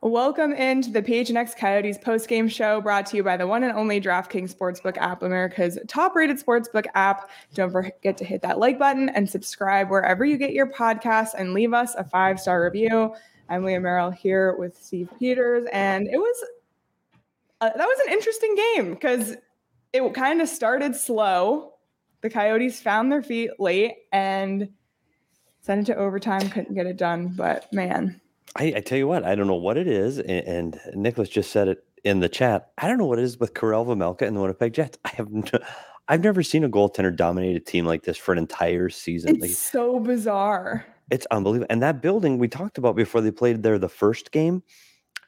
Welcome into the PHNX Coyotes post-game show brought to you by the one and only DraftKings Sportsbook app, America's top rated sportsbook app. Don't forget to hit that like button and subscribe wherever you get your podcasts and leave us a five star review. I'm Leah Merrill here with Steve Peters, and it was uh, that was an interesting game because it kind of started slow. The Coyotes found their feet late and sent it to overtime, couldn't get it done, but man I, I, tell you what, I don't know what it is, and, and, Nicholas just said it in the chat. I don't know what it is with Karel Vejmelka and the Winnipeg Jets. I have, no, I've never seen a goaltender dominate a team like this for an entire season. It's like, so bizarre. It's unbelievable. And that building we talked about before they played there the first game,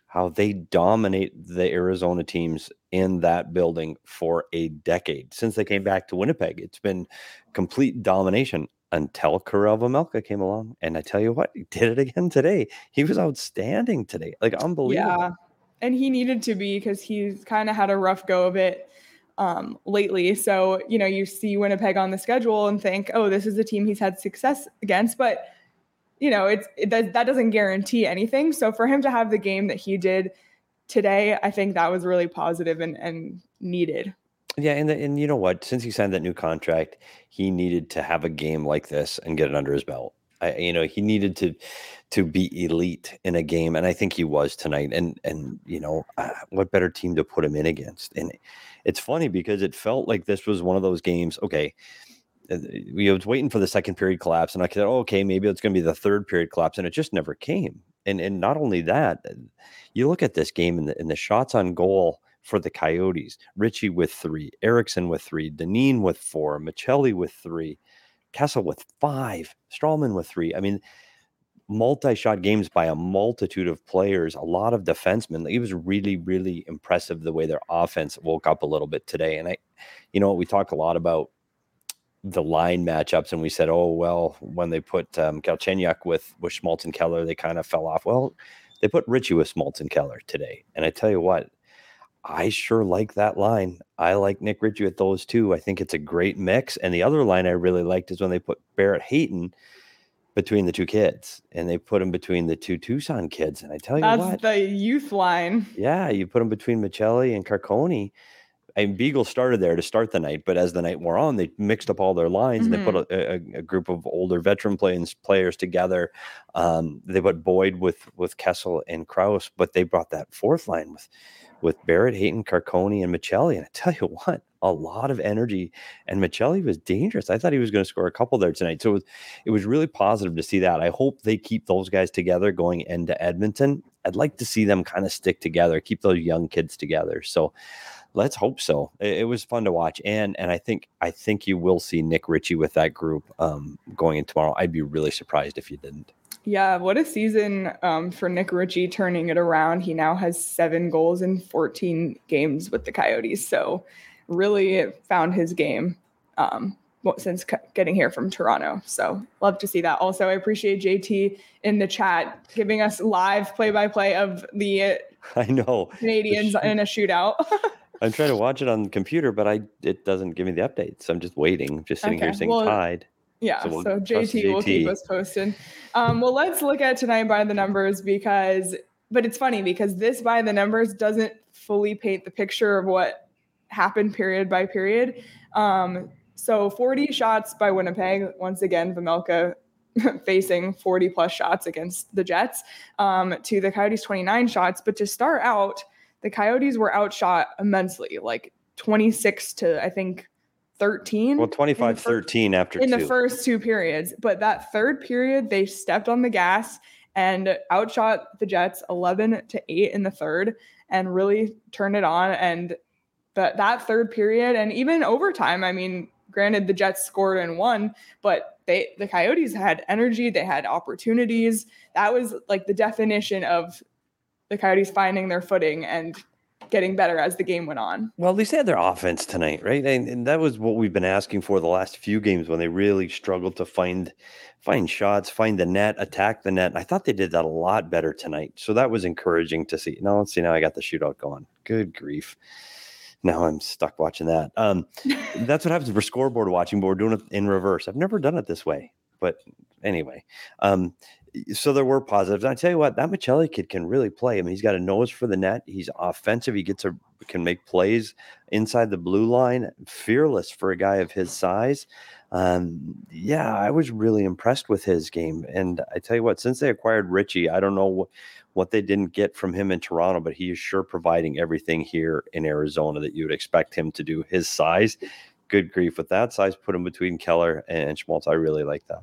how they dominate the Arizona teams in that building for a decade since they came back to Winnipeg. It's been complete domination until Karel Vejmelka came along. And I tell you what, he did it again today. He was outstanding today. Like unbelievable. Yeah. And he needed to be because he's kind of had a rough go of it um, lately. So, you know, you see Winnipeg on the schedule and think, oh, this is a team he's had success against. But, you know, it's it, that, that doesn't guarantee anything. So for him to have the game that he did today, I think that was really positive and, and needed. Yeah, and the, and you know what? Since he signed that new contract, he needed to have a game like this and get it under his belt. I, you know, he needed to to be elite in a game, and I think he was tonight. And and you know, uh, what better team to put him in against? And it's funny because it felt like this was one of those games. Okay, uh, we was waiting for the second period collapse, and I said, oh, okay, maybe it's going to be the third period collapse, and it just never came. And and not only that, uh, you look at this game and the, and the shots on goal for the Coyotes. Ritchie with three, Erickson with three, Dineen with four, Maccelli with three, Kessel with five, Stralman with three. I mean, multi-shot games by a multitude of players, a lot of defensemen. It was really, really impressive the way their offense woke up a little bit today. And I, you know, we talk a lot about the line matchups, and we said, oh well, when they put um, Galchenyuk with with Schmaltz and Keller, they kind of fell off. Well, they put Ritchie with Schmaltz and Keller today, and I tell you what, I sure like that line. I like Nick Ritchie with those two. I think it's a great mix. And the other line I really liked is when they put Barrett Hayton between the two kids and they put him between the two Tucson kids. And I tell you That's what, the youth line. Yeah, you put him between Maccelli and Carcone. And Beagle started there to start the night, but as the night wore on, they mixed up all their lines mm-hmm. and they put mm-hmm. a, a, a, group of older veteran players players together. Um, they put Boyd with with Kessel and Crouse, but they brought that fourth line with with Barrett, Hayton, Carcone, and Maccelli. And I tell you what, a lot of energy. And Maccelli was dangerous. I thought he was going to score a couple there tonight. So it was, it was really positive to see that. I hope they keep those guys together going into Edmonton. I'd like to see them kind of stick together, keep those young kids together. So let's hope so. It, it, was fun to watch, and and I think I think you will see Nick Ritchie with that group um, going in tomorrow. I'd be really surprised if you didn't. Yeah, what a season um, for Nick Ritchie turning it around. He now has seven goals in 14 games with the Coyotes. So, really found his game um, since getting here from Toronto. So, love to see that. Also, I appreciate JT in the chat giving us live play by play of the I know Canadians in a shootout. I'm trying to watch it on the computer, but I it doesn't give me the updates. I'm just waiting, just sitting okay. here saying well, tied. Yeah, so, we'll so JT, JT, will keep us posted. Um, well, let's look at tonight by the numbers because, but it's funny because this by the numbers doesn't fully paint the picture of what happened period by period. Um, so 40 shots by Winnipeg. Once again, Vejmelka facing 40 plus shots against the Jets um, to the Coyotes 29 shots. But to start out, the Coyotes were outshot immensely, like 26 to I think 13. Well, 25 13 after in two. the first two periods. But that third period, they stepped on the gas and outshot the Jets 11 to 8 in the third and really turned it on. And that that third period and even overtime, I mean, granted the Jets scored and won, but they the Coyotes had energy, they had opportunities. That was like the definition of the Coyotes finding their footing and getting better as the game went on. Well, at least they had their offense tonight, right? And, and, that was what we've been asking for the last few games when they really struggled to find find shots, find the net, attack the net. I thought they did that a lot better tonight. So that was encouraging to see. Now let's see. Now I got the shootout going. Good grief. Now I'm stuck watching that. Um, that's what happens for scoreboard watching, but we're doing it in reverse. I've never done it this way, but anyway. Um, so there were positives. And I tell you what, that Maccelli kid can really play. I mean, he's got a nose for the net. He's offensive. He gets a can make plays inside the blue line. Fearless for a guy of his size. Um, yeah, I was really impressed with his game. And I tell you what, since they acquired Ritchie, I don't know what, what they didn't get from him in Toronto, but he is sure providing everything here in Arizona that you would expect him to do. His size, good grief with that size, put him between Keller and Schmaltz. I really like that.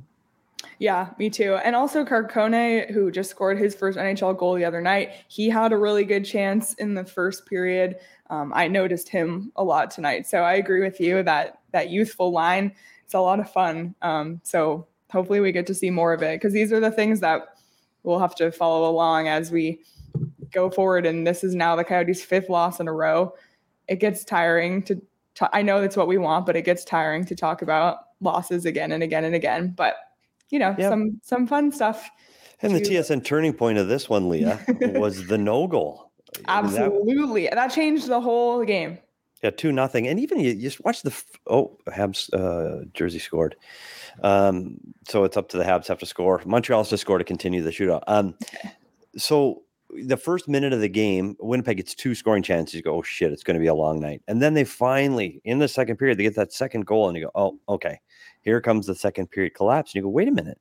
Yeah, me too. And also Carcone, who just scored his first NHL goal the other night, he had a really good chance in the first period. Um, I noticed him a lot tonight. So I agree with you that that youthful line, it's a lot of fun. Um, so hopefully we get to see more of it because these are the things that we'll have to follow along as we go forward. And this is now the Coyotes' fifth loss in a row. It gets tiring to. to I know that's what we want, but it gets tiring to talk about losses again and again and again. But you know, yep. some some fun stuff. And to, the TSN turning point of this one, Leah, was the no goal. Absolutely, that, that, changed the whole game. Yeah, two nothing, and even you, you just watch the oh Habs uh, Jersey scored, um, so it's up to the Habs have to score. Montreal has to score to continue the shootout. Um, so the first minute of the game, Winnipeg gets two scoring chances. You go, oh shit, it's going to be a long night. And then they finally, in the second period, they get that second goal, and you go, oh, okay, here comes the second period collapse. And you go, wait a minute,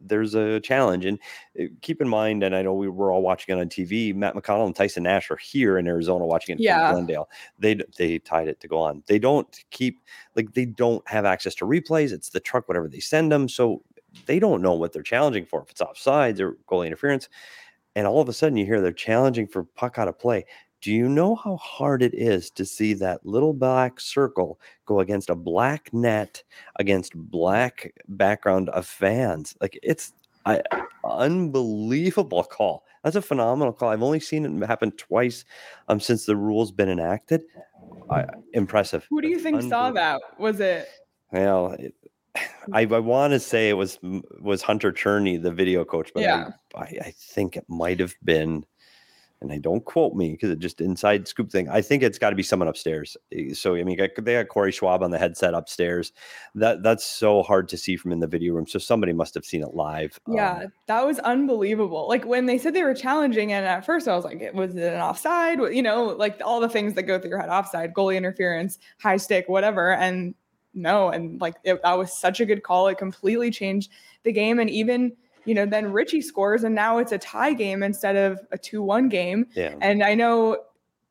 there's a challenge. And uh, keep in mind, and I know we were all watching it on TV. Matt McConnell and Tyson Nash are here in Arizona watching it yeah. from Glendale. They they tied it to go on. They don't keep like they don't have access to replays. It's the truck, whatever they send them. So they don't know what they're challenging for if it's offsides or goalie interference and all of a sudden you hear they're challenging for puck out of play. Do you know how hard it is to see that little black circle go against a black net against black background of fans? Like it's an unbelievable call. That's a phenomenal call. I've only seen it happen twice um, since the rules been enacted. I, impressive. Who do you think saw that? Was it? Well, it, I, I want to say it was was Hunter Cherney, the video coach, but yeah. I, I, think it might have been, and I don't quote me because it just inside scoop thing. I think it's got to be someone upstairs. Eh, so I mean, they got Corey Schwab on the headset upstairs. That that's so hard to see from in the video room. So somebody must have seen it live. Yeah, um, that was unbelievable. Like when they said they were challenging, and at first I was like, it was it an offside? You know, like all the things that go through your head: offside, goalie interference, high stick, whatever. And no. And like it, that was such a good call. It completely changed the game. And even, you know, then Ritchie scores and now it's a tie game instead of a 2 1 game. Yeah. And I know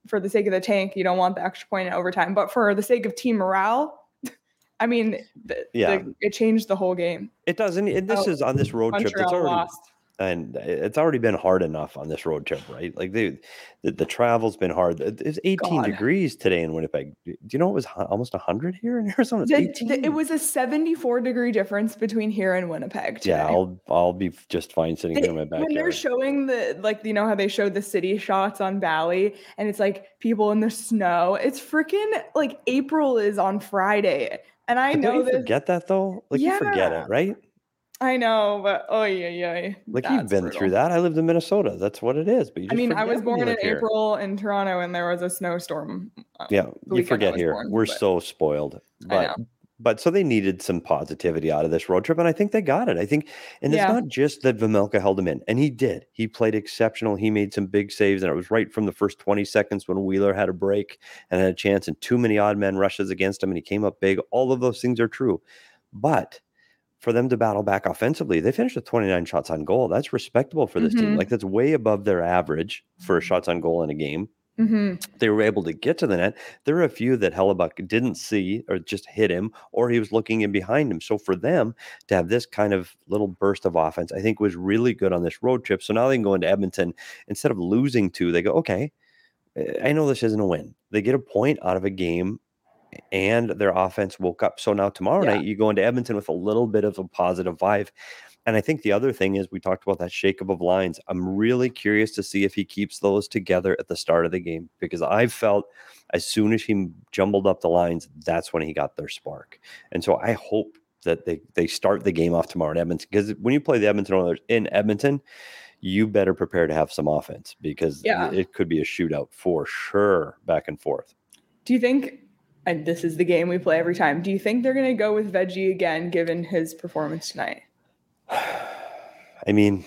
for the sake of the tank, you don't want the extra point in overtime, but for the sake of team morale, I mean, the, yeah, the, it changed the whole game. It does, and, and this oh, is on this road Montreal trip. It's already lost and it's already been hard enough on this road trip, right? Like they, the, the travel's been hard. It's 18 God. degrees today in Winnipeg. Do you know it was almost 100 here in Arizona? The, the, it was a 74 degree difference between here and Winnipeg. Today. Yeah, I'll I'll be just fine sitting they, here in my backyard. When they're showing the like, you know how they showed the city shots on Bally, and it's like people in the snow. It's freaking like April is on Friday. And I but know that. You forget that though. Like yeah. you forget it, right? I know, but oh yeah, yeah. Like you've been brutal. through that. I lived in Minnesota. That's what it is. But I mean, I was born in here. April in Toronto, and there was a snowstorm. Uh, yeah, you forget here. Born, We're but... so spoiled. But But so they needed some positivity out of this road trip, and I think they got it. I think, and Yeah. it's not just that Vejmelka held him in, and he did. He played exceptional. He made some big saves, and it was right from the first 20 seconds when Wheeler had a break and had a chance, and too many odd man rushes against him, and he came up big. All of those things are true. But for them to battle back offensively, they finished with 29 shots on goal. That's respectable for this team. Mhm. Like that's way above their average for shots on goal in a game hmm they were able to get to the net. There were a few that Hellebuyck didn't see or just hit him, or he was looking in behind him. So for them to have this kind of little burst of offense, I think was really good on this road trip. So now they can go into Edmonton instead of losing two, they go, okay, eh, I know this isn't a win. They get a point out of a game and their offense woke up. So now tomorrow Yeah. night you go into Edmonton with a little bit of a positive vibe. And I think the other thing is we talked about that shakeup of lines. I'm really curious to see if he keeps those together at the start of the game because I felt as soon as he jumbled up the lines, that's when he got their spark. And so I hope that they they start the game off tomorrow in Edmonton because when you play the Edmonton Oilers in Edmonton, you better prepare to have some offense because Yeah. it could be a shootout for sure back and forth. Do you think, and this is the game we play every time, do you think they're going to go with Veggie again given his performance tonight? I mean,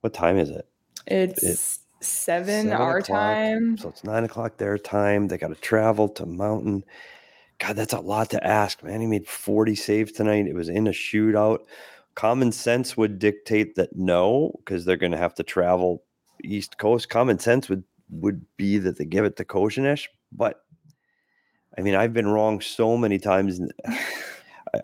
what time is it? It's seven, Seven our o'clock. time. So it's nine o'clock their time. They got to travel to Mountain. God, that's a lot to ask, man. He made 40 saves tonight. It was in a shootout. Common sense would dictate that no, because they're going to have to travel East Coast. Common sense would would be that they give it to Korenar, but I mean, I've been wrong so many times.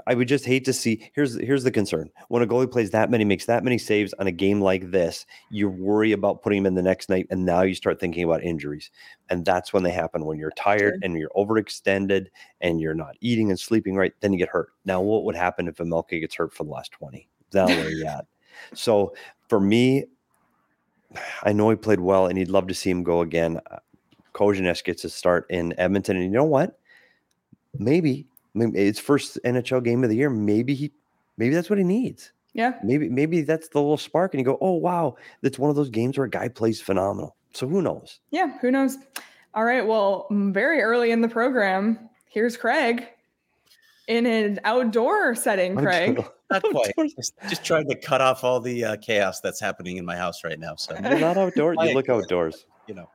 I- would just hate to see. Here's here's the concern: when a goalie plays that many, makes that many saves on a game like this, you worry about putting him in the next night, and now you start thinking about injuries, and that's when they happen. When you're tired and you're overextended and you're not eating and sleeping right, then you get hurt. Now, what would happen if Vejmelka gets hurt for the last twenty? That you at? So for me, I know he played well, and he'd love to see him go again. Uh, Korenar gets a start in Edmonton, and you know what? Maybe, maybe it's first NHL game of the year. Maybe he, maybe that's what he needs. Yeah. Maybe, maybe that's the little spark, and you go, "Oh wow, that's one of those games where a guy plays phenomenal." So who knows? Yeah. Who knows? All right. Well, very early in the program, here's Craig in an outdoor setting. Craig. Not quite. Just, just trying to cut off all the uh, chaos that's happening in my house right now. So You're not outdoors. You look outdoors. you know.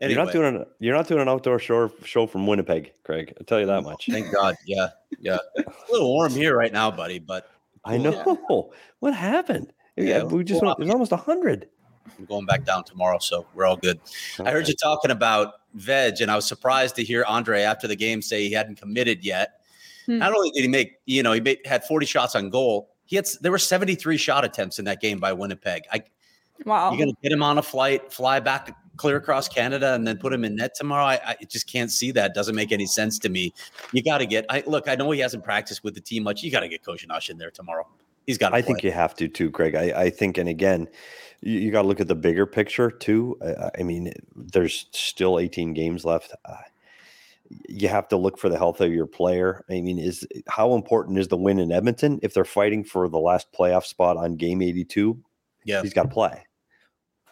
You're not doing an you're not doing an outdoor show show from Winnipeg, Craig. I'll tell you that much. Thank God. Yeah, yeah. It's a little warm here right now, buddy. But I cool. know. What happened? Yeah, Yeah, we just went, it was almost hundred. I'm going back down tomorrow, so we're all good. I heard you talking about veg, and I was surprised to hear Andre after the game say he hadn't committed yet. Hmm. Not only did he make, you know, he made, had 40 shots on goal. He had there were 73 shot attempts in that game by Winnipeg. I, Wow. You're gonna get him on a flight, fly back clear across Canada, and then put him in net tomorrow. I, I just can't see that. Doesn't make any sense to me. You got to get. I look. I know he hasn't practiced with the team much. You got to get Korenar in there tomorrow. He's got. To. I think you have to too, Craig. I, I think, and again, you, you got to look at the bigger picture too. Uh, I mean, there's still 18 games left. Uh, you have to look for the health of your player. I mean, is how important is the win in Edmonton if they're fighting for the last playoff spot on game 82? Yeah. he's got to play.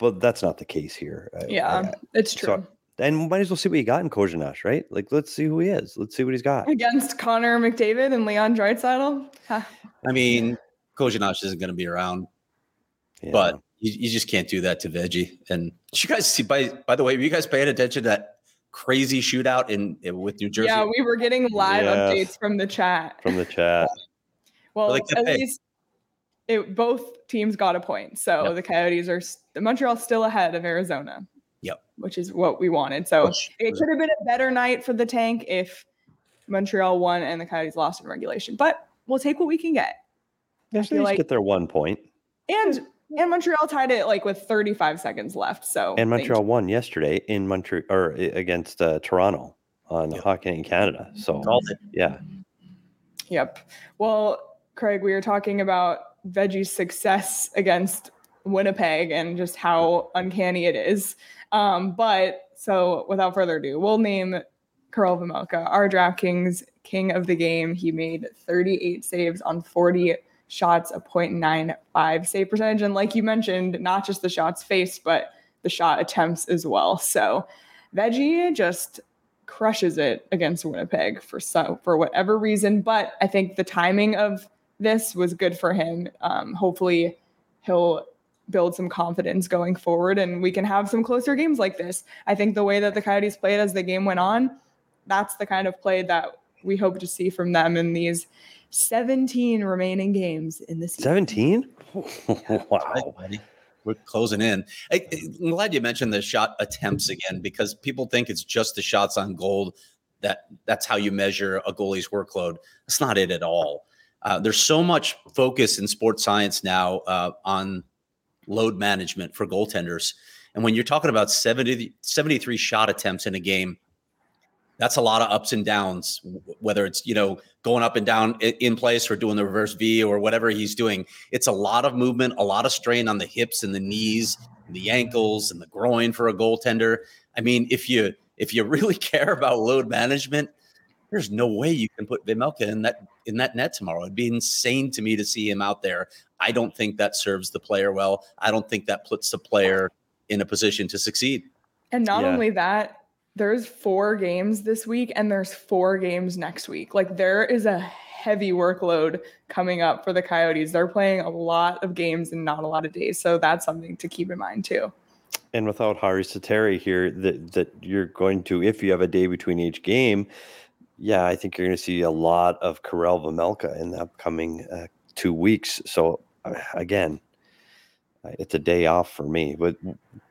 But that's not the case here. Uh, yeah, I- it's true. so- and might as well see what you got in Korenar, right? Like, let's see who he is. Let's see what he's got. Against Connor McDavid and Leon Draisaitl. I mean, Korenar isn't going to be around, Yeah. but you, you just can't do that to Veggie. And did you guys see? By by the way, were you guys paying attention to that crazy shootout in, in- with New Jersey? Yeah, we were getting live Yes. updates from the chat. from the chat, Well, they kept at pace. least it, both teams got a point. So Yep. the Coyotes are s- Montreal's still ahead of Arizona. Yep. Which is what we wanted. So Push. it could have been a better night for the tank if Montreal won and the Coyotes lost in regulation. But we'll take what we can get. yeah, so feel they like- get their one point. And and Montreal tied it like with 35 seconds left. So And they- Montreal won yesterday in Montreal or against uh, Toronto on Yep. Hockey in Canada. So Called it. yeah, Yep. Well, Craig, we were talking about Veggie's success against Winnipeg and just how uncanny it is. Um, but so without further ado, we'll name Karel Vejmelka our DraftKings king of the game. He made 38 saves on 40 shots, a 0.95 save percentage. And like you mentioned, not just the shots faced, but the shot attempts as well. So Veggie just crushes it against Winnipeg for so for whatever reason. But I think the timing of this was good for him. Um, hopefully, he'll build some confidence going forward, and we can have some closer games like this. I think the way that the Coyotes played as the game went on, that's the kind of play that we hope to see from them in these 17 remaining games in this 17? wow. We're closing in. I, am glad you mentioned the shot attempts again because people think it's just the shots on goal that that's how you measure a goalie's workload. That's not it at all. Uh, there's so much focus in sports science now uh, on load management for goaltenders. And when you're talking about 70, 73 shot attempts in a game, that's a lot of ups and downs whether it's you know going up and down in place or doing the reverse v or whatever he's doing it's a lot of movement a lot of strain on the hips and the knees and the ankles and the groin for a goaltender i mean if you if you really care about load management there's no way you can put Vejmelka in that in that net tomorrow. It'd be insane to me to see him out there. I don't think that serves the player well. I don't think that puts the player in a position to succeed. And not yeah. only that, there's four games this week and there's four games next week. Like there is a heavy workload coming up for the Coyotes. They're playing a lot of games in not a lot of days. So that's something to keep in mind too. And without Harri Sateri here, that that you're going to, if you have a day between each game, yeah, I think you're going to see a lot of Karel Vejmelka in the upcoming uh, two weeks. So uh, again, it's a day off for me. But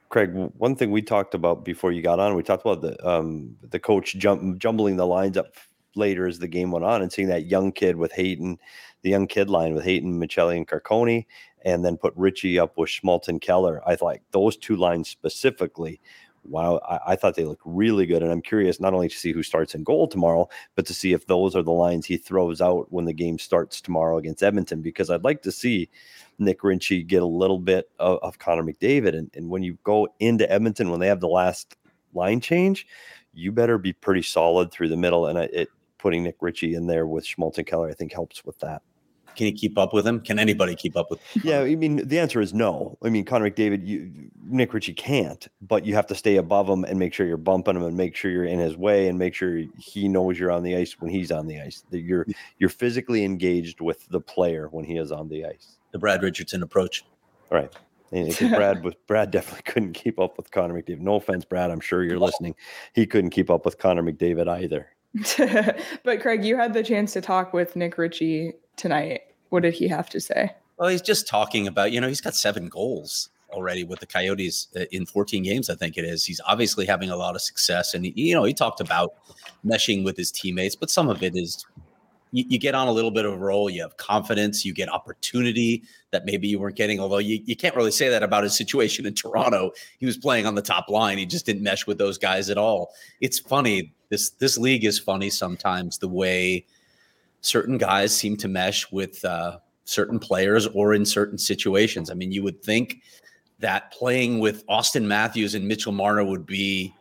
Craig, one thing we talked about before you got on, we talked about the um, the coach jump, jumbling the lines up later as the game went on and seeing that young kid with Hayton, the young kid line with Hayton, Maccelli, and Carcone, and then put Ritchie up with Schmaltz Keller. I like those two lines specifically. Wow, I, I, thought they look really good, and I'm curious not only to see who starts in goal tomorrow, but to see if those are the lines he throws out when the game starts tomorrow against Edmonton. Because I'd like to see Nick Ritchie get a little bit of, of Connor McDavid. And, and when you go into Edmonton, when they have the last line change, you better be pretty solid through the middle. And it, putting Nick Ritchie in there with Schmaltz and Keller, I think helps with that. Can he keep up with him? Can anybody keep up with? Him? Yeah, I mean the answer is no. I mean Connor McDavid, you, Nick Ritchie can't, but you have to stay above him and make sure you're bumping him and make sure you're in his way and make sure he knows you're on the ice when he's on the ice. That you're mm. you're physically engaged with the player when he is on the ice the Brad Richardson approach. All right. Because Brad was Brad definitely couldn't keep up with Connor McDavid. No offense, Brad. I'm sure you're listening. He couldn't keep up with Connor McDavid either. but Craig, you had the chance to talk with Nick Ritchie tonight. What did he have to say? Well, he's just talking about, you know, he's got seven goals already with the Coyotes uh, in 14 games, I think it is. He's obviously having a lot of success. And, you know, he talked about meshing with his teammates, but some of it is you, you, get on a little bit of a roll. You have confidence. You get opportunity that maybe you weren't getting. Although you, you can't really say that about his situation in Toronto. He was playing on the top line. He just didn't mesh with those guys at all. It's funny. This this league is funny sometimes. The way certain guys seem to mesh with uh, certain players or in certain situations. I mean, you would think that playing with Auston Matthews and Mitchell Marner would be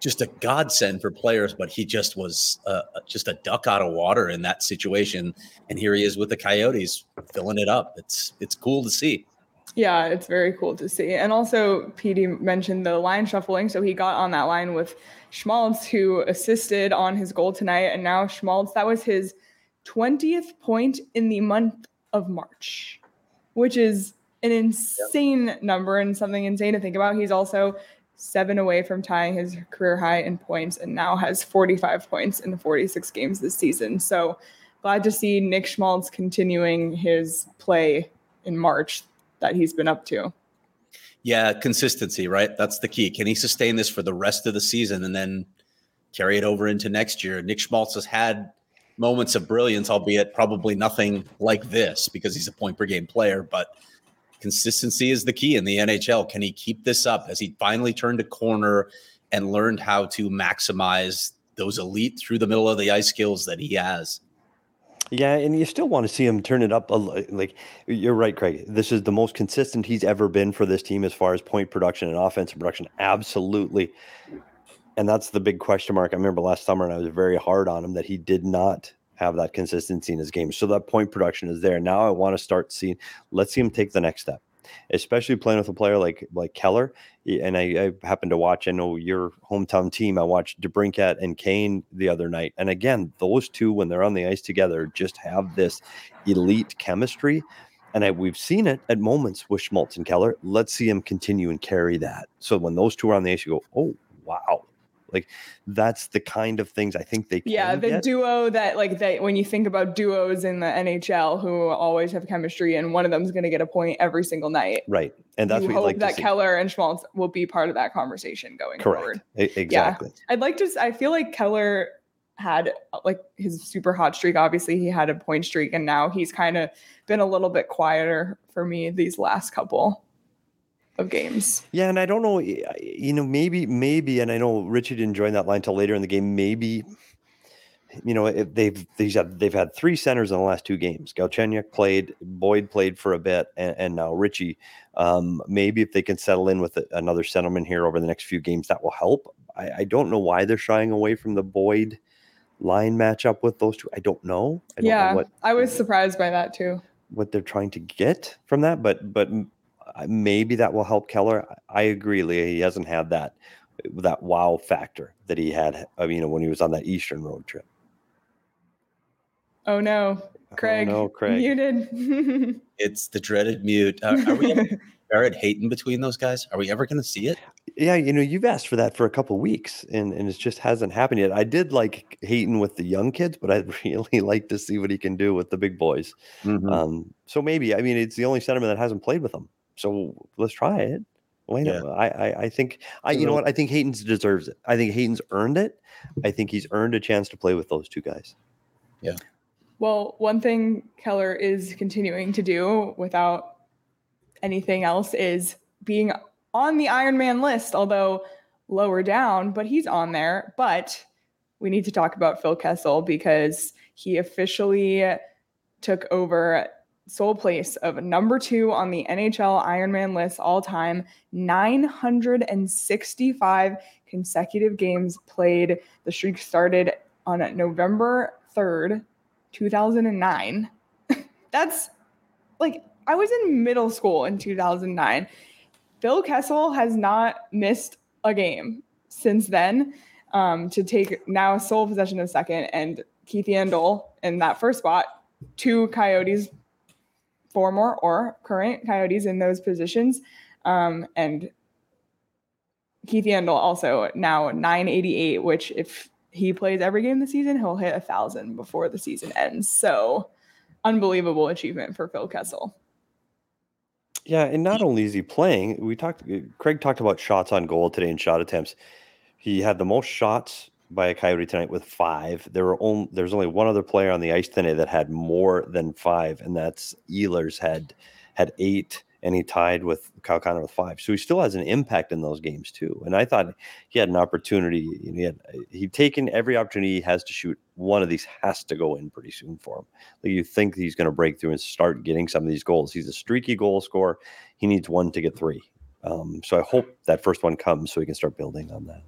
just a godsend for players, but he just was uh, just a duck out of water in that situation. And here he is with the Coyotes filling it up. It's it's cool to see. Yeah, it's very cool to see. And also, PD mentioned the line shuffling. So he got on that line with Schmaltz, who assisted on his goal tonight. And now Schmaltz, that was his 20th point in the month of March, which is an insane yep. number and something insane to think about. He's also seven away from tying his career high in points and now has 45 points in 46 games this season. So glad to see Nick Schmaltz continuing his play in March that he's been up to. Yeah, consistency, right? That's the key. Can he sustain this for the rest of the season and then carry it over into next year? Nick Schmaltz has had moments of brilliance, albeit probably nothing like this because he's a point per game player, but consistency is the key in the NHL. Can he keep this up? Has he finally turned a corner and learned how to maximize those elite through the middle of the ice skills that he has? Yeah, and you still want to see him turn it up. Like you're right, Craig. This is the most consistent he's ever been for this team as far as point production and offensive production. Absolutely, and that's the big question mark. I remember last summer, and I was very hard on him that he did not have that consistency in his game. So that point production is there. Now I want to start seeing, let's see him take the next step. especially playing with a player like like Keller. And I, I happened to watch. I know your hometown team. I watched DeBrincat and Kane the other night, and again, those two when they're on the ice together just have this elite chemistry. And I, we've seen it at moments with Schmaltz and Keller. Let's see him continue and carry that. So when those two are on the ice, you go, "Oh, wow, like that's the kind of things I think they can Yeah, the get. duo that like that when you think about duos in the NHL who always have chemistry and one of them's going to get a point every single night. Right. And that's you what hope like that to see. Keller and Schmaltz will be part of that conversation going Correct. forward. E- exactly. I'd like to I feel like Keller had uh, like his super hot streak. Obviously, he had a point streak and now he's kind of been a little bit quieter for me these last couple of games. Yeah, and I don't know, you know, maybe, maybe, and I know Ritchie didn't join that line till later in the game. Maybe, you know, if they've these have they've had three centers in the last two games. Galchenyuk played, Boyd played for a bit, and, and now Ritchie. Um, maybe if they can settle in with another centerman here over the next few games, that will help. I, I don't know why they're shying away from the Boyd line matchup with those two. I don't know. I don't yeah, know what I was surprised by that too. what they're trying to get from that, but but maybe that will help Keller. I I agree, Leah. He hasn't had that that wow factor that he had. I mean, you know, when he was on that Eastern road trip. Oh no, Craig. Oh, no, Craig. Muted. It's the dreaded mute. Uh, are we ever Barrett Hayton between those guys? Are we ever going to see it? Yeah, you know, you've asked for that for a couple weeks, and and it just hasn't happened yet. I did like Hayton with the young kids, but I'd really like to see what he can do with the big boys. Mm-hmm. Um, so maybe I mean it's the only centerman that hasn't played with them. So let's try it. Why Yeah. not? I, I I think I you know what I think Hayton's deserves it. I think Hayton's earned it. I think he's earned a chance to play with those two guys. Yeah. Well, one thing Keller is continuing to do without anything else is being on the Iron Man list, although lower down, but he's on there. But we need to talk about Phil Kessel because he officially took over sole place of number two on the NHL Ironman list all time, 965 consecutive games played. The streak started on November 3rd, 2009. That's like I was in middle school in 2009. Phil Kessel has not missed a game since then um, to take now sole possession of second and Keith Yandle in that first spot, two Coyotes, four more or current Coyotes in those positions. Um, and Keith Yandle also now 988, which if he plays every game this season, he'll hit a thousand before the season ends. So unbelievable achievement for Phil Kessel. Yeah, and not only is he playing, we talked. Craig talked about shots on goal today and shot attempts. He had the most shots by a Coyote tonight with five. There were only there's only one other player on the ice today that had more than five, and that's Ehlers had had eight, and he tied with Kyle Connor with five. So he still has an impact in those games too. And I thought he had an opportunity. He had he'd taken every opportunity he has to shoot. One of these has to go in pretty soon for him. Like you think he's going to break through and start getting some of these goals. He's a streaky goal scorer. He needs one to get three. Um, so I hope that first one comes so he can start building on that.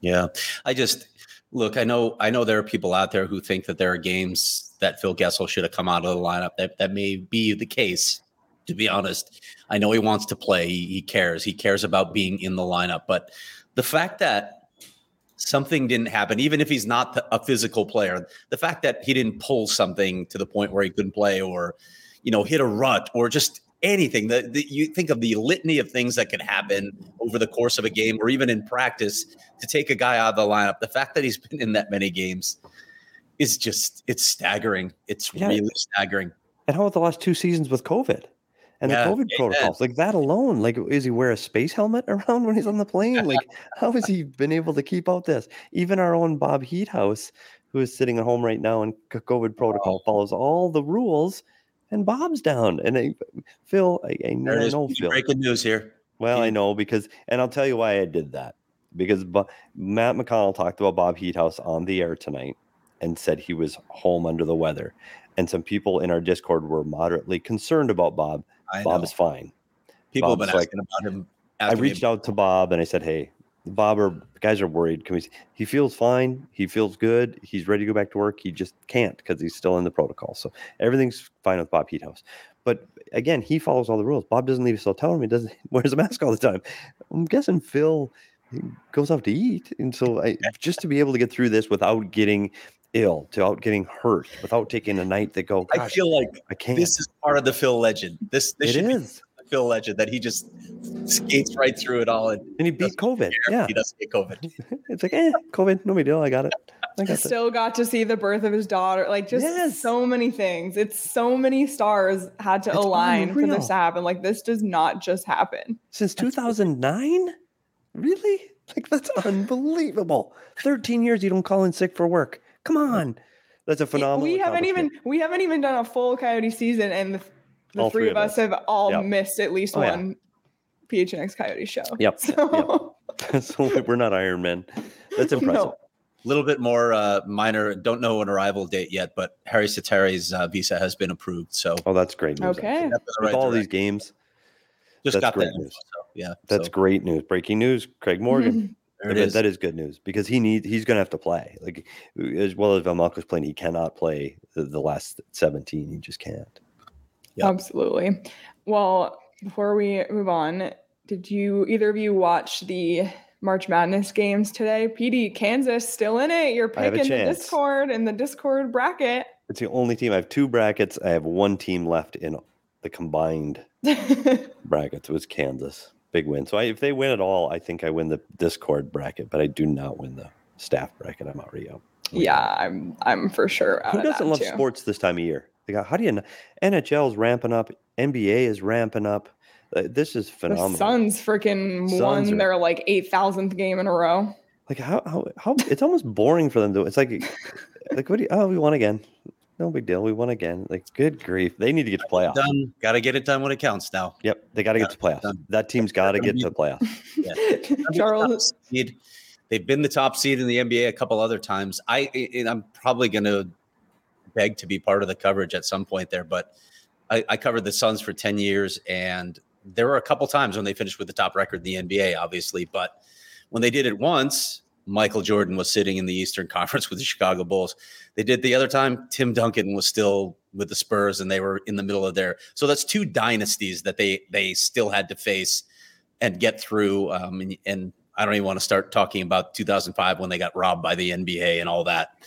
Yeah, I just look. I know. I know there are people out there who think that there are games that Phil Kessel should have come out of the lineup. That that may be the case. To be honest, I know he wants to play. He, he cares. He cares about being in the lineup. But the fact that something didn't happen, even if he's not a physical player, the fact that he didn't pull something to the point where he couldn't play, or you know, hit a rut, or just anything that, you think of the litany of things that could happen over the course of a game or even in practice to take a guy out of the lineup. The fact that he's been in that many games is just it's staggering. It's Yeah. really staggering. And how about the last two seasons with COVID and Yeah, the COVID amen. protocols? Like that alone, like is he wear a space helmet around when he's on the plane? Like how has he been able to keep out this? Even our own Bob Heethuis, who is sitting at home right now in COVID protocol, follows all the rules, and Bob's down. And I, Phil, I, I There it is. know Phil. Breaking news here. Well, I know because, and I'll tell you why I did that. Because Bo- Matt McConnell talked about Bob Heethuis on the air tonight and said he was home under the weather. And some people in our Discord were moderately concerned about Bob. I Bob know. is fine. People have Bob's been like- asking about him. I reached out to Bob and I said, Hey, Bob or guys are worried. Can we? He feels fine. He feels good. He's ready to go back to work. He just can't because he's still in the protocol. So everything's fine with Bob Heethuis. But again, he follows all the rules. Bob doesn't leave his hotel room. He doesn't wears a mask all the time. I'm guessing Phil goes out to eat, and so I just to be able to get through this without getting ill, without getting hurt, without taking a night that go. I feel like I can't. this is part of the Phil legend. This this it should is, be the Phil legend that he just skates right through it all and and he beat COVID. Yeah, he doesn't get COVID. it's like eh, COVID, no big deal. I got it. I got it. Still got to see the birth of his daughter. Like just Yes. so many things. It's so many stars had to It's align for this to happen. Like this does not just happen. Since 2009? Really? Like that's unbelievable. 13 years you don't call in sick for work. Come on. That's a phenomenal. we haven't even we haven't even done a full coyote season and the, the All three, of us have all Yep. missed at least Oh, yeah. one PHNX coyote show. Yep, So so we're not Iron Men. That's impressive. no. A little bit more uh, minor. Don't know an arrival date yet, but Harri Sateri's uh, visa has been approved. So Oh, that's great news. Okay. actually. that's With right all these games, just that's got great that. info, news. So, yeah, that's so great news. Breaking news. Craig Morgan. there it That- is. That is good news because he needs he's going to have to play. Like as well as Vejmelka's playing, he cannot play the, the last 17. He just can't. Yep. Absolutely. Well, before we move on, did you either of you watch the March Madness games today? PD, Kansas still in it. You're I have a picking the. Discord in the Discord bracket. It's the only team. I have two brackets. I have one team left in the combined brackets. It was Kansas. Big win. So I, if they win at all, I think I win the Discord bracket, but I do not win the staff bracket. I'm already out. yeah, I'm I'm for sure out Who doesn't love too. sports this time of year? They got, how do you? kn- NHL's ramping up. NBA is ramping up. Uh, This is phenomenal. The phenomenal. Suns freaking won are- their like eight thousandth game in a row. Like how how how? It's almost boring for them to. It's like like what do you? Oh, we won again. No big deal. We won again. Like good grief. They need to get to playoffs. done. Got to get it done when it counts now. Yep, they got to get to playoffs. done. That team's got to get to playoffs. Charles, They've been the top seed in the NBA a couple other times. I and I'm probably going to beg to be part of the coverage at some point there, but I, I covered the Suns for 10 years, and there were a couple times when they finished with the top record in the NBA, obviously, but when they did it once, Michael Jordan was sitting in the Eastern Conference with the Chicago Bulls. They did the other time, Tim Duncan was still with the Spurs, and they were in the middle of there. So that's two dynasties that they they still had to face and get through. Um, and, and I don't even want to start talking about 2005 when they got robbed by the NBA and all that.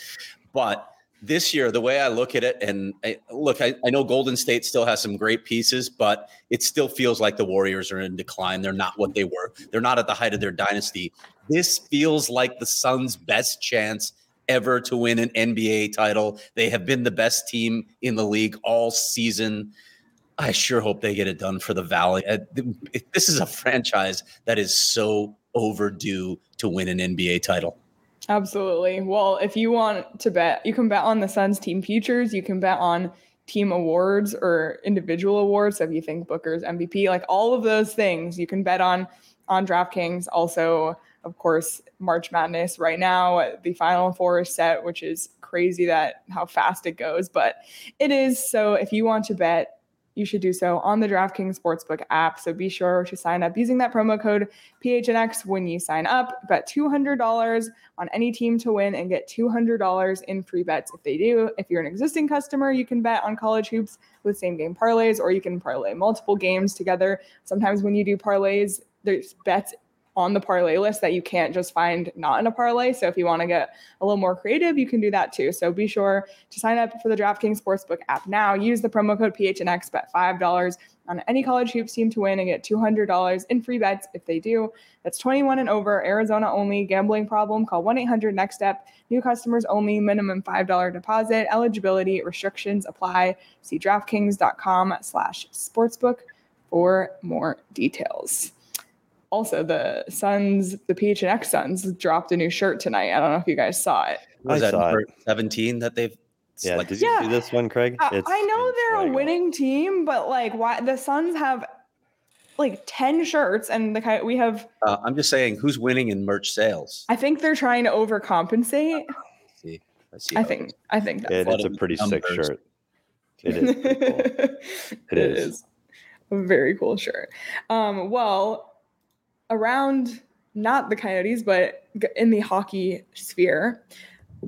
But this year, the way I look at it, and I, look, I, I know Golden State still has some great pieces, but it still feels like the Warriors are in decline. They're not what they were. They're not at the height of their dynasty. This feels like the Suns' best chance ever to win an NBA title. They have been the best team in the league all season. I sure hope they get it done for the Valley. Uh, This is a franchise that is so overdue to win an NBA title. Absolutely. Well, if you want to bet, you can bet on the Suns team futures. You can bet on team awards or individual awards. So if you think Booker's MVP, like all of those things, you can bet on on DraftKings. Also, of course, March Madness right now, the Final Four is set, which is crazy that how fast it goes, but it is. So if you want to bet, you should do so on the DraftKings Sportsbook app. So be sure to sign up using that promo code PHNX when you sign up. Bet $200 on any team to win and get $200 in free bets if they do. If you're an existing customer, you can bet on college hoops with same game parlays, or you can parlay multiple games together. Sometimes when you do parlays, there's bets on the parlay list that you can't just find not in a parlay. So if you want to get a little more creative, you can do that too. So be sure to sign up for the DraftKings Sportsbook app now. Use the promo code PHNX, bet $5 on any college hoops team to win and get $200 in free bets if they do. That's 21 and over, Arizona only. Gambling problem? Call 1-800-NEXT-STEP. New customers only. Minimum $5 deposit. Eligibility restrictions apply. See DraftKings.com slash sportsbook for more details. Also, the Suns, the PHNX Suns dropped a new shirt tonight. I don't know if you guys saw it. Was I that saw it. number 17 that they've Yeah, selected? did you Yeah. see this one, Craig? I, It's- I know it's they're a swag on. winning team, but like, why the Suns have like 10 shirts and the ki- we have, Uh, I'm just saying, who's winning in merch sales? I think they're trying to overcompensate. see, I see. I how it think. I think that's It, it's a of pretty sick shirt. It is. pretty cool. it is. is. A very cool shirt. Um, well, around not the Coyotes, but in the hockey sphere.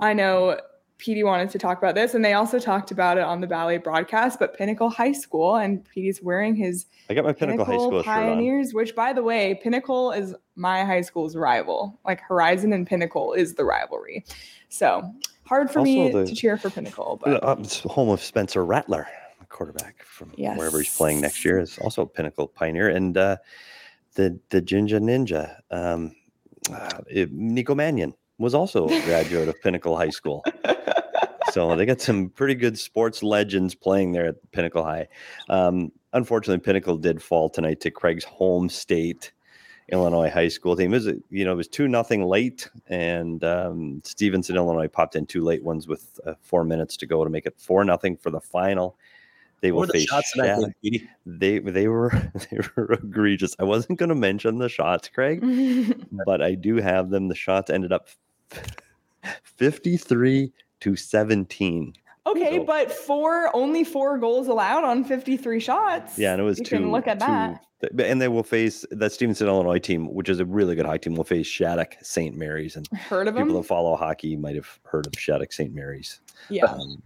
I know Petey wanted to talk about this, and they also talked about it on the Bally broadcast. But Pinnacle High School, and Petey's wearing his I got my Pinnacle, High School Pioneers, which, by the way, Pinnacle is my high school's rival. Like Horizon and Pinnacle is the rivalry. So hard for also me the, to cheer for Pinnacle. But uh, it's home of Spencer Rattler, quarterback from yes. wherever he's playing next year, is also a Pinnacle Pioneer, and uh, the the Jinja Ninja, um, uh, Nico Mannion was also a graduate of Pinnacle High School. So they got some pretty good sports legends playing there at Pinnacle High. Um, unfortunately, Pinnacle did fall tonight to Craig's home state. Illinois high school team. It you know, it was two nothing late, and um, Stevenson, Illinois, popped in two late ones with uh, four minutes to go to make it four nothing for the final. They will face the They they were they were egregious. I wasn't going to mention the shots, Craig, but I do have them. The shots ended up fifty three to 17. Okay, so, but four only four goals allowed on 53 shots. Yeah, and it was you two. Can look at two, that. And they will face that Stevenson, Illinois team, which is a really good high team, will face Shattuck St. Mary's. And heard of people them? that follow hockey might have heard of Shattuck St. Mary's. Yeah. Um,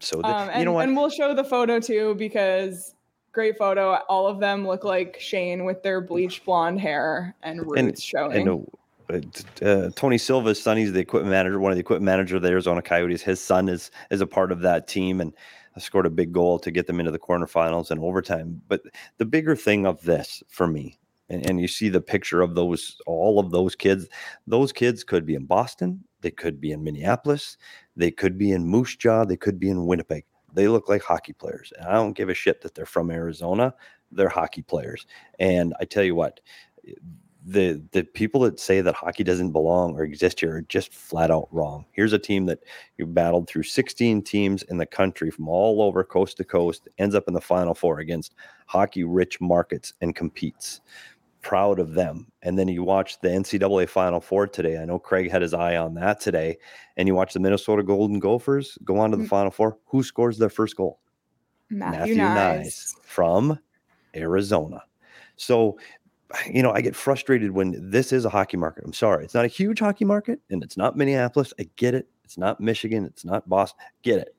so the, um, and, you know what? And we'll show the photo too because great photo. All of them look like Shane with their bleached blonde hair and roots and, showing. And uh, Tony Silva's son, he's the equipment manager, one of the equipment manager of the Arizona Coyotes. His son is is a part of that team and scored a big goal to get them into the quarterfinals and overtime. But the bigger thing of this for me, and, and you see the picture of those all of those kids, those kids could be in Boston, they could be in Minneapolis, they could be in Moose Jaw, they could be in Winnipeg. They look like hockey players. And I don't give a shit that they're from Arizona. They're hockey players. And I tell you what, the the people that say that hockey doesn't belong or exist here are just flat out wrong. Here's a team that you battled through 16 teams in the country from all over coast to coast, ends up in the final four against hockey rich markets and competes. Proud of them. And then you watch the NCAA Final Four today. I know Craig had his eye on that today. And you watch the Minnesota Golden Gophers go on to the mm-hmm. Final Four. Who scores their first goal? Matthew, Matthew Knies from Arizona. So you know, I get frustrated when this is a hockey market. I'm sorry. It's not a huge hockey market and it's not Minneapolis. I get it. It's not Michigan. It's not Boston. Get it.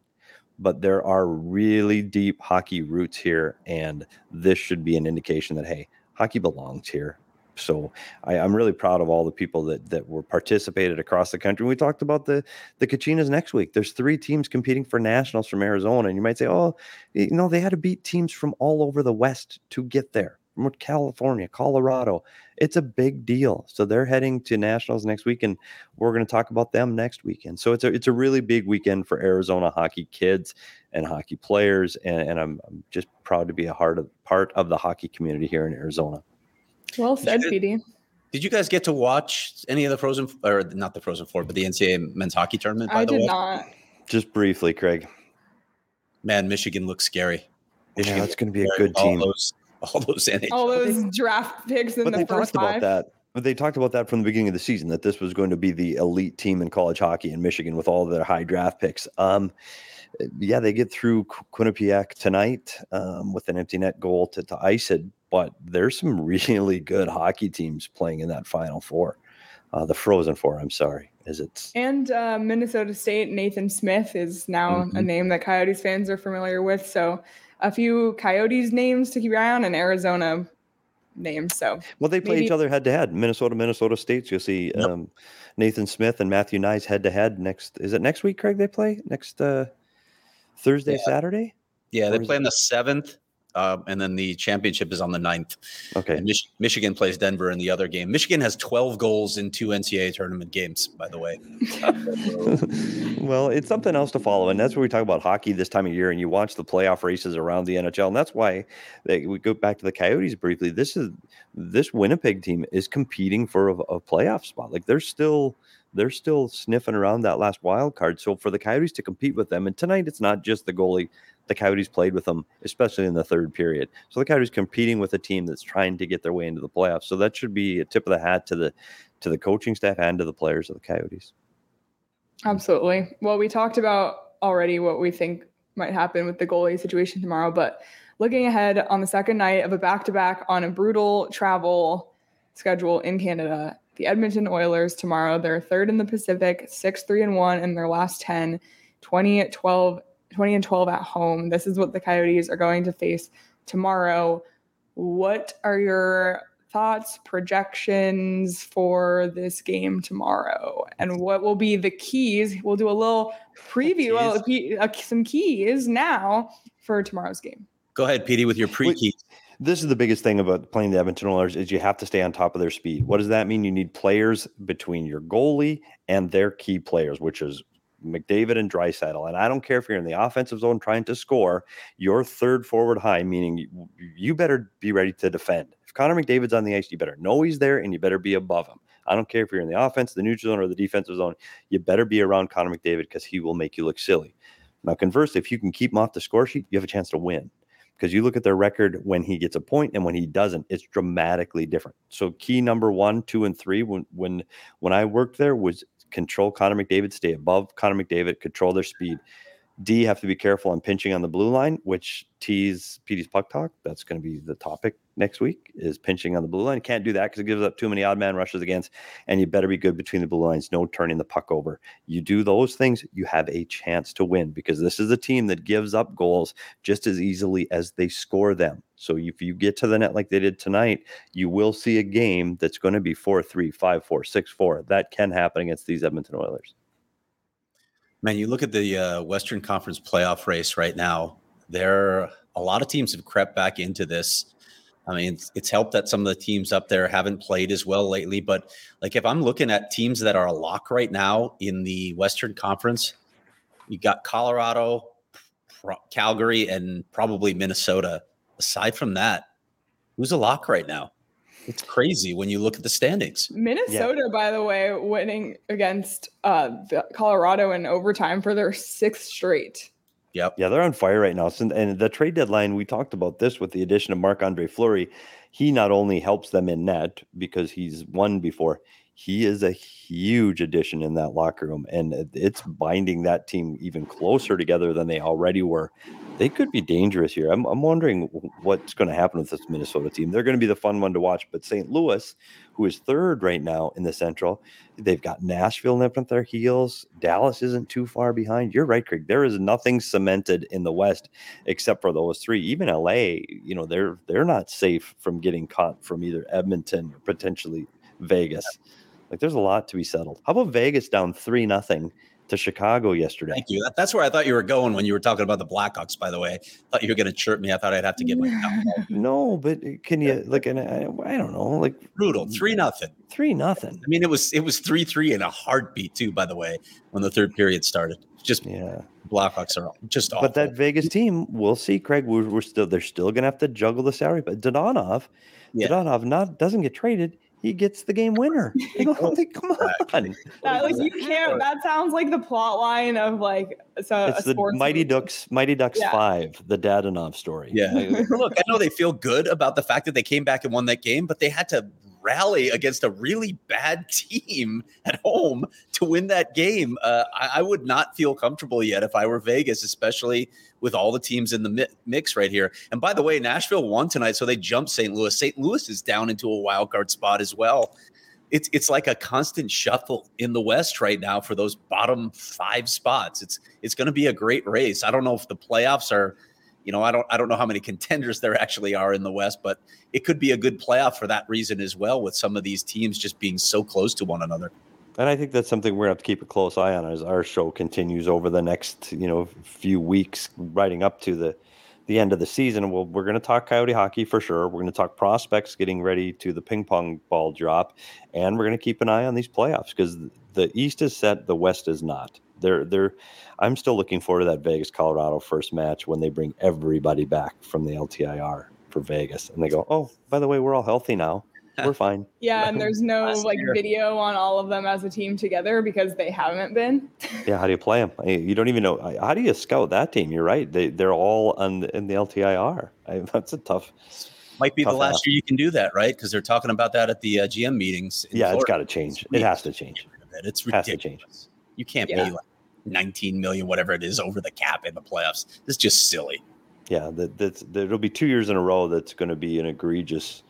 But there are really deep hockey roots here. And this should be an indication that, hey, hockey belongs here. So I, am really proud of all the people that that were participated across the country. We talked about the the Kachinas next week. There's three teams competing for nationals from Arizona, and you might say, oh, you know, they had to beat teams from all over the West to get there California, Colorado. It's a big deal. So they're heading to nationals next week, and we're going to talk about them next weekend. So it's a it's a really big weekend for Arizona hockey kids and hockey players, and, and I'm, I'm just proud to be a part of part of the hockey community here in Arizona. Well said, PD. Did you guys get to watch any of the Frozen or not the Frozen Four, but the NCAA men's hockey tournament? I did way? not. Just briefly, Craig. Man, Michigan looks scary. Michigan yeah, that's going to be a good team. Those, all those NHL. All those draft picks in but the they first talked five. about that. But they talked about that from the beginning of the season that this was going to be the elite team in college hockey in Michigan with all their high draft picks. Um, yeah, they get through Quinnipiac tonight um, with an empty net goal to, to ice it, but there's some really good hockey teams playing in that Final Four. Uh, the Frozen Four, I'm sorry, is it? And uh, Minnesota State, Nathan Smith is now mm-hmm. a name that Coyotes fans are familiar with. So a few Coyotes names to keep your eye on and Arizona names. So well, they play maybe... each other head to head. Minnesota, Minnesota States. You'll see yep. um, Nathan Smith and Matthew Knies head to head next. Is it next week, Craig? They play next uh, Thursday, yeah. Saturday. Yeah, they play on the seventh. Uh, and then the championship is on the 9th. Okay. Mich- Michigan plays Denver in the other game. Michigan has 12 goals in two NCAA tournament games, by the way. well, it's something else to follow. And that's where we talk about hockey this time of year. And you watch the playoff races around the NHL. And that's why they, we go back to the Coyotes briefly. This is this Winnipeg team is competing for a, a playoff spot. Like they're still they're still sniffing around that last wild card. So for the Coyotes to compete with them, and tonight it's not just the goalie the Coyotes played with them, especially in the third period. So the Coyotes competing with a team that's trying to get their way into the playoffs. So that should be a tip of the hat to the to the coaching staff and to the players of the Coyotes. Absolutely. Well, we talked about already what we think might happen with the goalie situation tomorrow, but looking ahead on the second night of a back to back on a brutal travel schedule in Canada, the Edmonton Oilers tomorrow. They're third in the Pacific, 6 3 and 1 in their last 10, 20 at 12, 20 and 12 at home. This is what the Coyotes are going to face tomorrow. What are your thoughts, projections for this game tomorrow, and what will be the keys? We'll do a little preview, well, uh, some keys now for tomorrow's game. Go ahead, Petey, with your pre keys. This is the biggest thing about playing the Edmonton Oilers is you have to stay on top of their speed. What does that mean? You need players between your goalie and their key players, which is McDavid and Draisaitl. And I don't care if you're in the offensive zone trying to score, your third forward high, meaning you, you better be ready to defend. If Connor McDavid's on the ice, you better know he's there and you better be above him. I don't care if you're in the offense, the neutral zone, or the defensive zone. You better be around Connor McDavid because he will make you look silly. Now, conversely, if you can keep him off the score sheet, you have a chance to win because you look at their record when he gets a point and when he doesn't, it's dramatically different. So key number one, two, and three when when when I worked there was control Connor McDavid, stay above Connor McDavid, control their speed. D have to be careful on pinching on the blue line, which T's PD's puck talk. That's going to be the topic next week is pinching on the blue line. Can't do that because it gives up too many odd man rushes against, and you better be good between the blue lines, no turning the puck over. You do those things, you have a chance to win because this is a team that gives up goals just as easily as they score them. So if you get to the net like they did tonight, you will see a game that's going to be 4 3, 5 4, 6 4. That can happen against these Edmonton Oilers. Man, you look at the uh, Western Conference playoff race right now. There, a lot of teams have crept back into this. I mean, it's, it's, helped that some of the teams up there haven't played as well lately. But like, if I'm looking at teams that are a lock right now in the Western Conference, you got Colorado, Calgary, and probably Minnesota. Aside from that, who's a lock right now? It's crazy when you look at the standings. Minnesota, yeah. by the way, winning against uh, Colorado in overtime for their sixth straight. Yep. Yeah, they're on fire right now. And the trade deadline, we talked about this with the addition of Marc Andre Fleury. He not only helps them in net because he's won before, he is a huge addition in that locker room. And it's binding that team even closer together than they already were they could be dangerous here. I'm, I'm wondering what's going to happen with this Minnesota team. They're going to be the fun one to watch. But St. Louis, who is third right now in the Central, they've got Nashville nipping at their heels. Dallas isn't too far behind. You're right, Craig. There is nothing cemented in the West except for those three. Even LA, you know, they're they're not safe from getting caught from either Edmonton or potentially Vegas. Like there's a lot to be settled. How about Vegas down three nothing? to Chicago yesterday. Thank you. That's where I thought you were going when you were talking about the Blackhawks. By the way, I thought you were going to chirp me. I thought I'd have to get my no, but uh, can you like? And I, I don't know, like brutal mm, three nothing. Three nothing. I mean, it was it was three three in a heartbeat too. By the way, when the third period started, just yeah. Blackhawks are just awful. But that Vegas team, we'll see, Craig. We're, we're still they're still going to have to juggle the salary. But Dadonov, yeah. Dadonov not doesn't get traded he gets the game winner. come on. That, like you can't. That sounds like the plot line of like so. It's the Mighty movie. Ducks, Mighty Ducks yeah. Five, the Dadonov story. Yeah. Look, I know they feel good about the fact that they came back and won that game, but they had to rally against a really bad team at home to win that game. Uh, I, I, would not feel comfortable yet if I were Vegas, especially with all the teams in the mi- mix right here. And by the way, Nashville won tonight, so they jumped St. Louis. St. Louis is down into a wild card spot as well. It's it's like a constant shuffle in the West right now for those bottom five spots. It's it's going to be a great race. I don't know if the playoffs are you know, I don't I don't know how many contenders there actually are in the West, but it could be a good playoff for that reason as well, with some of these teams just being so close to one another. And I think that's something we're gonna have to keep a close eye on as our show continues over the next, you know, few weeks, riding up to the the end of the season. Well, we're going to talk Coyote hockey for sure. We're going to talk prospects getting ready to the ping pong ball drop, and we're going to keep an eye on these playoffs because the East is set, the West is not. They're they're. I'm still looking forward to that Vegas Colorado first match when they bring everybody back from the LTIR for Vegas, and they go, oh, by the way, we're all healthy now. We're fine. yeah, and there's no like video on all of them as a team together because they haven't been. yeah, how do you play them? You don't even know. How do you scout that team? You're right. They they're all on in the LTIR. I, that's a tough. Might be the last year you can do that, right? Because they're talking about that at the uh, GM meetings. Yeah, Florida. it's got to change. It has to change. It's ridiculous. You can't yeah. pay like 19 million, whatever it is, over the cap in the playoffs. It's just silly. Yeah, that, that's there'll be two years in a row that's going to be an egregious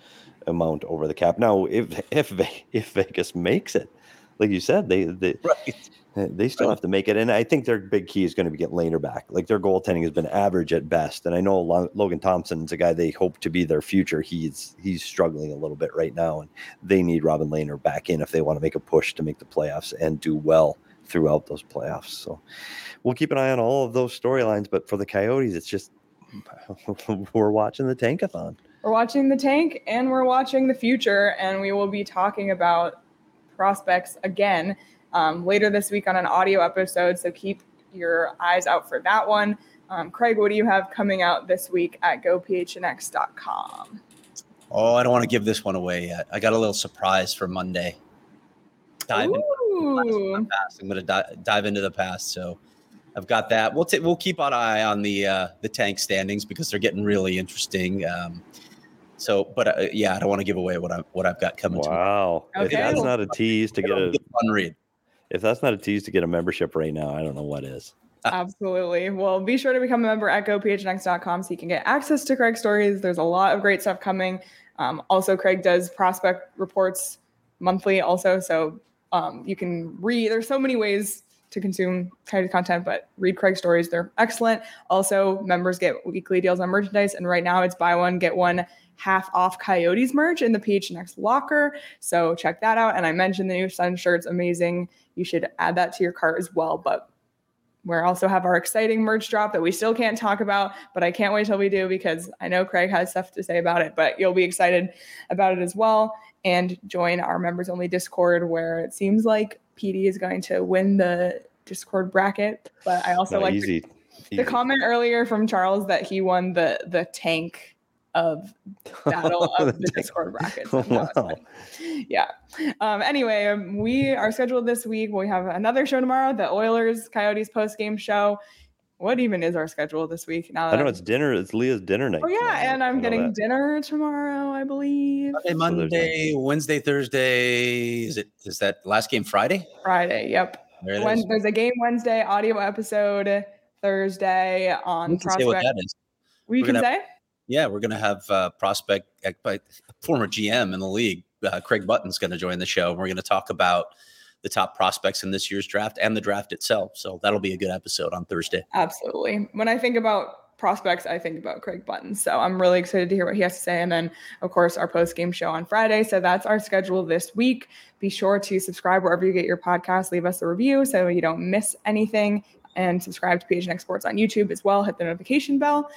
amount over the cap. Now, if if if Vegas makes it, like you said, they they right. they still right. have to make it, and I think their big key is going to be getting Lehner back. Like their goaltending has been average at best, and I know Logan Thompson's a guy they hope to be their future. He's he's struggling a little bit right now, and they need Robin Lehner back in if they want to make a push to make the playoffs and do well throughout those playoffs. So we'll keep an eye on all of those storylines. But for the Coyotes, it's just we're watching the tankathon. We're watching the tank and we're watching the future, and we will be talking about prospects again um, later this week on an audio episode. So keep your eyes out for that one. Um, Craig, what do you have coming out this week at gophnx.com? Oh, I don't want to give this one away yet. I got a little surprise for Monday. Dive into the past. I'm going to di- dive into the past. So I've got that. We'll t- we'll keep an eye on the uh, the tank standings because they're getting really interesting. Um, so, but uh, yeah, I don't want to give away what I what I've got coming. Wow, okay. if that's not a tease to get a fun read. If that's not a tease to get a membership right now, I don't know what is. Absolutely. Well, be sure to become a member at gophnx.com so you can get access to Craig stories. There's a lot of great stuff coming. Um, also, Craig does prospect reports monthly, also, so um, you can read. There's so many ways to consume kind of content, but read Craig stories. They're excellent. Also, members get weekly deals on merchandise, and right now it's buy one get one half off Coyotes merch in the PHNX locker. So check that out. And I mentioned the new Sun shirt's amazing. You should add that to your cart as well. But we also have our exciting merch drop that we still can't talk about, but I can't wait till we do because I know Craig has stuff to say about it, but you'll be excited about it as well. And join our members only Discord where it seems like PD is going to win the Discord bracket. But I also like. The, the comment earlier from Charles that he won the the tank of battle of the Discord brackets. wow. Yeah. Um, anyway, um, we are scheduled this week. We have another show tomorrow, the Oilers Coyotes post game show. What even is our schedule this week? Now I don't know it's dinner. It's Leah's dinner night. Oh yeah, tomorrow. and I'm getting that. dinner tomorrow, I believe. Monday, Monday, Wednesday, Thursday. Is it? Is that last game Friday? Friday. Yep. There when, there's a game Wednesday, audio episode Thursday on we Prospect. Say what that is. We can say. Yeah, we're going to have uh, prospect, uh, former GM in the league, uh, Craig Button's going to join the show. and We're going to talk about the top prospects in this year's draft and the draft itself. So that'll be a good episode on Thursday. Absolutely. When I think about prospects, I think about Craig Button. So I'm really excited to hear what he has to say. And then, of course, our post game show on Friday. So that's our schedule this week. Be sure to subscribe wherever you get your podcast. Leave us a review so you don't miss anything. And subscribe to PHNX Sports on YouTube as well. Hit the notification bell.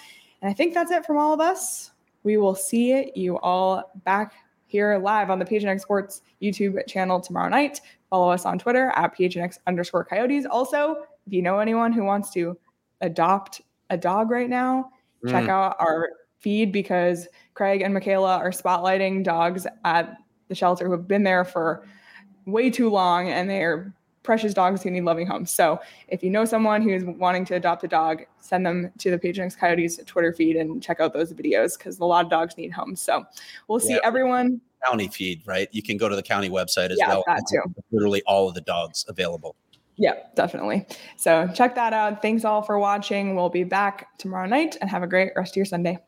And I think that's it from all of us. We will see you all back here live on the PHNX Sports YouTube channel tomorrow night. Follow us on Twitter at PHNX underscore coyotes. Also, if you know anyone who wants to adopt a dog right now, mm. check out our feed because Craig and Michaela are spotlighting dogs at the shelter who have been there for way too long and they're precious dogs who need loving homes. So if you know someone who's wanting to adopt a dog, send them to the PHNX Coyotes Twitter feed and check out those videos because a lot of dogs need homes. So we'll see yeah. everyone. County feed, right? You can go to the county website as yeah, well. That too. Literally all of the dogs available. Yeah, definitely. So check that out. Thanks all for watching. We'll be back tomorrow night and have a great rest of your Sunday.